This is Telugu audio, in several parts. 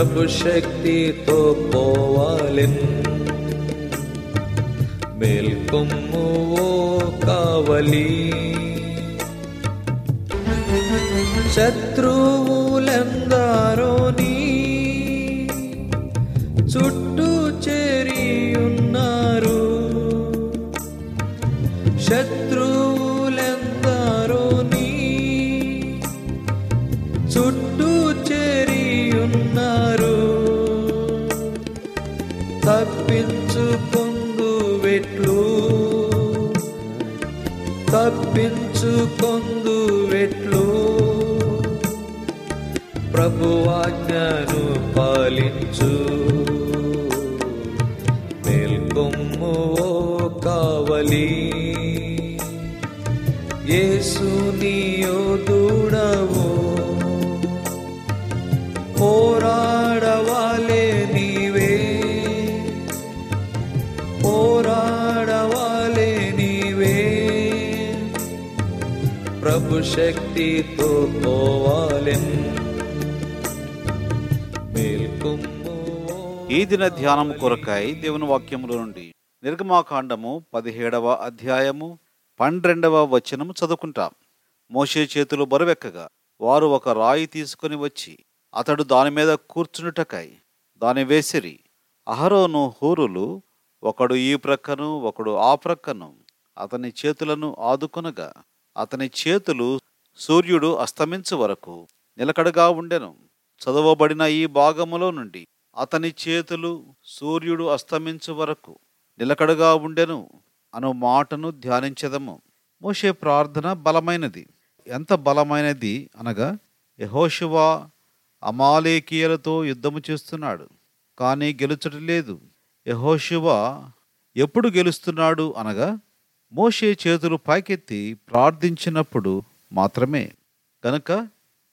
ప్రభు శక్తితో పోవాలి. మేల్కొమ్ము ఓ కావలి. శత్రువులందరూ నీ చుట్టూ చేరి ఉన్నారు శత్రువు తప్పించుకొందు వెట్లు ప్రభువాజ్ఞను పాలించు. మేల్కొమ్ము కావలి. యేసు నీయోదుడవు ప్రభు శక్తితో పోవాలెన్ ఈ దిన ధ్యానం కొరకై దేవుని వాక్యములో నుండి నిర్గమాకాండము పదిహేడవ అధ్యాయము పన్నెండవ వచనము చదువుకుంటాం. మోషే చేతులు బరువెక్కగా వారు ఒక రాయి తీసుకుని వచ్చి అతడు దాని మీద కూర్చునుటకై దాని వేసిరి. అహరోను హూరులు ఒకడు ఈ ప్రక్కను ఒకడు ఆ ప్రక్కను అతని చేతులను ఆదుకొనగా అతని చేతులు సూర్యుడు అస్తమించు వరకు నిలకడగా ఉండెను. చదవబడిన ఈ భాగములో నుండి అతని చేతులు సూర్యుడు అస్తమించు వరకు నిలకడగా ఉండెను అను మాటను ధ్యానించదము. మోషే ప్రార్థన బలమైనది. ఎంత బలమైనది అనగా యహోశివ అమాలేకీయులతో యుద్ధము చేస్తున్నాడు కానీ గెలుచడం లేదు. యహోషువా ఎప్పుడు గెలుస్తున్నాడు అనగా మోషే చేతులు పైకెత్తి ప్రార్థించినప్పుడు మాత్రమే. కనుక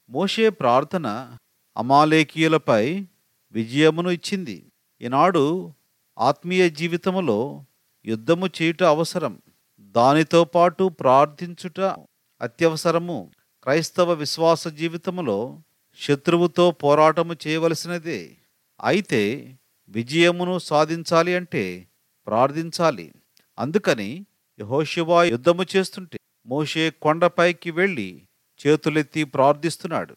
మోషే ప్రార్థన అమాలేకీయులపై విజయమును ఇచ్చింది. ఈనాడు ఆత్మీయ జీవితములో యుద్ధము చేయుట అవసరం. దానితో పాటు ప్రార్థించుట అత్యవసరము. క్రైస్తవ విశ్వాస జీవితములో శత్రువుతో పోరాటము చేయవలసినదే. అయితే విజయమును సాధించాలి అంటే ప్రార్థించాలి. అందుకని యహోషివా యుద్ధము చేస్తుంటే మోషే కొండపైకి వెళ్ళి చేతులెత్తి ప్రార్థిస్తున్నాడు.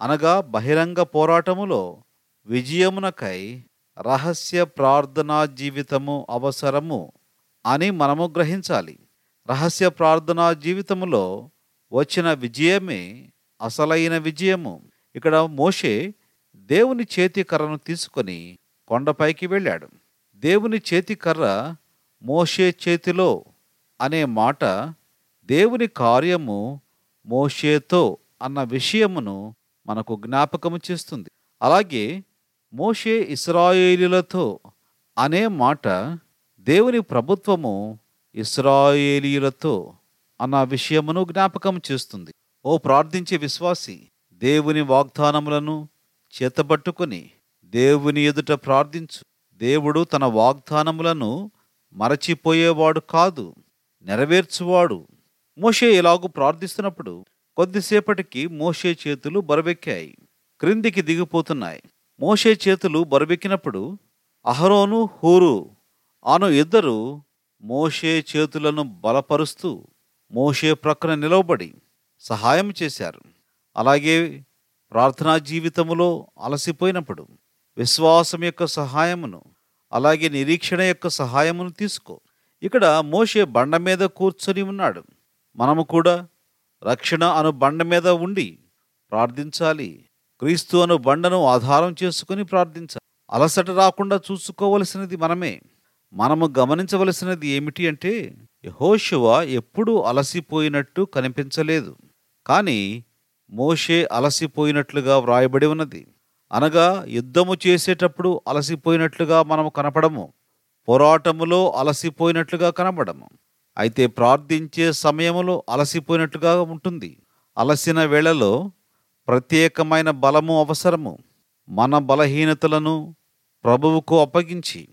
అనగా బహిరంగ పోరాటములో విజయమునకై రహస్య ప్రార్థనా జీవితము అవసరము అని మనము గ్రహించాలి. రహస్య ప్రార్థనా జీవితములో వచ్చిన విజయమే అసలైన విజయము. ఇక్కడ మోషే దేవుని చేతి కర్రను తీసుకొని కొండపైకి వెళ్ళాడు. దేవుని చేతి కర్ర మోషే చేతిలో అనే మాట దేవుని కార్యము మోషేతో అన్న విషయమును మనకు జ్ఞాపకము చేస్తుంది. అలాగే మోషే ఇస్రాయేలీలతో అనే మాట దేవుని ప్రభుత్వము ఇస్రాయేలీలతో అన్న విషయమును జ్ఞాపకం చేస్తుంది. ఓ ప్రార్థించే విశ్వాసి దేవుని వాగ్దానములను చేతబట్టుకుని దేవుని ఎదుట ప్రార్థించు. దేవుడు తన వాగ్దానములను మరచిపోయేవాడు కాదు. నెరవేర్చువాడు. మోషే ఇలాగూ ప్రార్థిస్తున్నప్పుడు కొద్దిసేపటికి మోషే చేతులు బరువెక్కాయి. క్రిందికి దిగిపోతున్నాయి. మోషే చేతులు బరువెక్కినప్పుడు అహరోను హూరు ఆను ఇద్దరు మోషే చేతులను బలపరుస్తూ మోషే ప్రక్కన నిలవబడి సహాయం చేశారు. అలాగే ప్రార్థనా జీవితములో అలసిపోయినప్పుడు విశ్వాసం యొక్క సహాయమును అలాగే నిరీక్షణ యొక్క సహాయమును తీసుకో. ఇక్కడ మోషే బండ మీద కూర్చొని ఉన్నాడు. మనము కూడా రక్షణ అను బండ మీద ఉండి ప్రార్థించాలి. క్రీస్తు అను బండను ఆధారం చేసుకుని ప్రార్థించాలి. అలసట రాకుండా చూసుకోవలసినది మనమే. మనము గమనించవలసినది ఏమిటి అంటే యెహోషువ ఎప్పుడూ అలసిపోయినట్టు కనిపించలేదు. కానీ మోషే అలసిపోయినట్లుగా వ్రాయబడి ఉన్నది. అనగా యుద్ధము చేసేటప్పుడు అలసిపోయినట్లుగా మనము కనపడము. పోరాటములో అలసిపోయినట్లుగా కనబడము. అయితే ప్రార్థించే సమయములో అలసిపోయినట్లుగా ఉంటుంది. అలసిన వేళలో ప్రత్యేకమైన బలము అవసరము. మన బలహీనతలను ప్రభువుకు అప్పగించి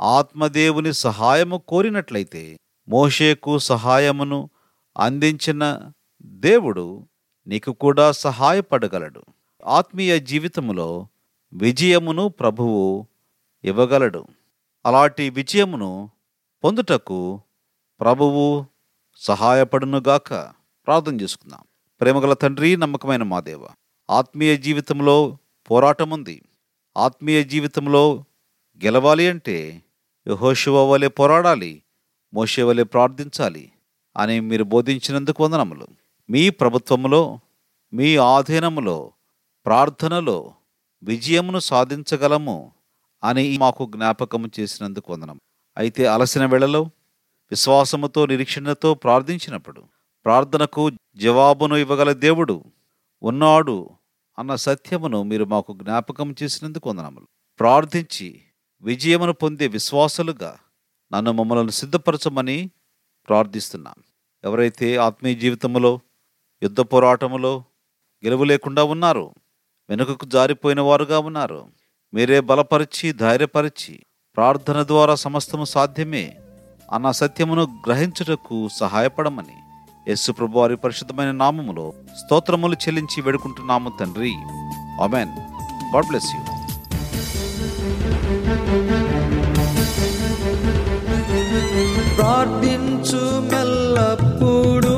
ఆత్మదేవుని సహాయము కోరినట్లయితే మోషేకు సహాయమును అందించిన దేవుడు నీకు కూడా సహాయపడగలడు. ఆత్మీయ జీవితములో విజయమును ప్రభువు ఇవ్వగలడు. అలాంటి విజయమును పొందుటకు ప్రభువు సహాయపడునుగాక. ప్రార్థన చేసుకుందాం. ప్రేమగల తండ్రి నమ్మకమైన మా దేవ ఆత్మీయ జీవితంలో పోరాటం ఉంది ఆత్మీయ జీవితంలో గెలవాలి అంటే యహోశివ వలె పోరాడాలి మోషే వలె ప్రార్థించాలి అని మీరు బోధించినందుకు వందనములు. మీ ప్రభుత్వములో మీ ఆధీనములో ప్రార్థనలో విజయమును సాధించగలము అని మాకు జ్ఞాపకము చేసినందుకు వందనం. అయితే అలసిన వేళలో విశ్వాసముతో నిరీక్షణతో ప్రార్థించినప్పుడు ప్రార్థనకు జవాబును ఇవ్వగల దేవుడు ఉన్నాడు అన్న సత్యమును మీరు మాకు జ్ఞాపకం చేసినందుకు వందనములు. ప్రార్థించి విజయమును పొందే విశ్వాసులుగా నన్ను మమ్మల్ని సిద్ధపరచమని ప్రార్థిస్తున్నాం. ఎవరైతే ఆత్మీయ జీవితంలో యుద్ధ పోరాటములో గెలువు లేకుండా ఉన్నారు వెనుకకు జారిపోయిన వారుగా ఉన్నారు మీరే బలపరిచి ధైర్యపరిచి ప్రార్థన ద్వారా సమస్తము సాధ్యమే అన్న సత్యమును గ్రహించుటకు సహాయపడమని యేసు ప్రభు వారి పరిశుద్ధమైన నామములో స్తోత్రములు చెల్లించి వేడుకుంటున్నాము తండ్రి. ఆమెన్. God bless you. ప్రార్థించు మెల్లప్పుడు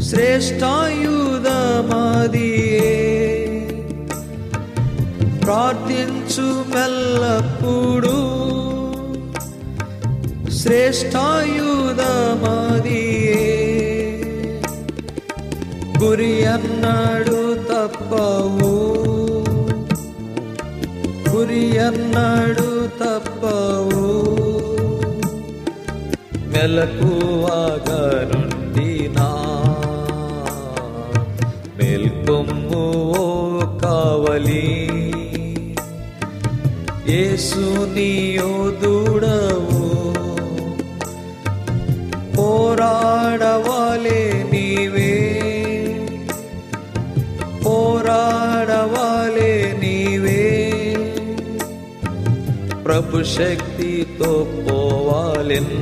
శ్రేష్టాయుధమాదియే ప్రార్థించు మెల్లప్పుడు. శ్రేష్టాయుధమాదియే. గురి అన్నాడు తప్పవు. గురి అన్నాడు తప్పవు. మెలకువాగా నుండి నా మెల్కొమ్ము ఓ కావలి. యేసు నీయోదుడవు పోరాడవాలే నీవే పోరాడవాలే నీవే ప్రభు శక్తితో పోవాలెన్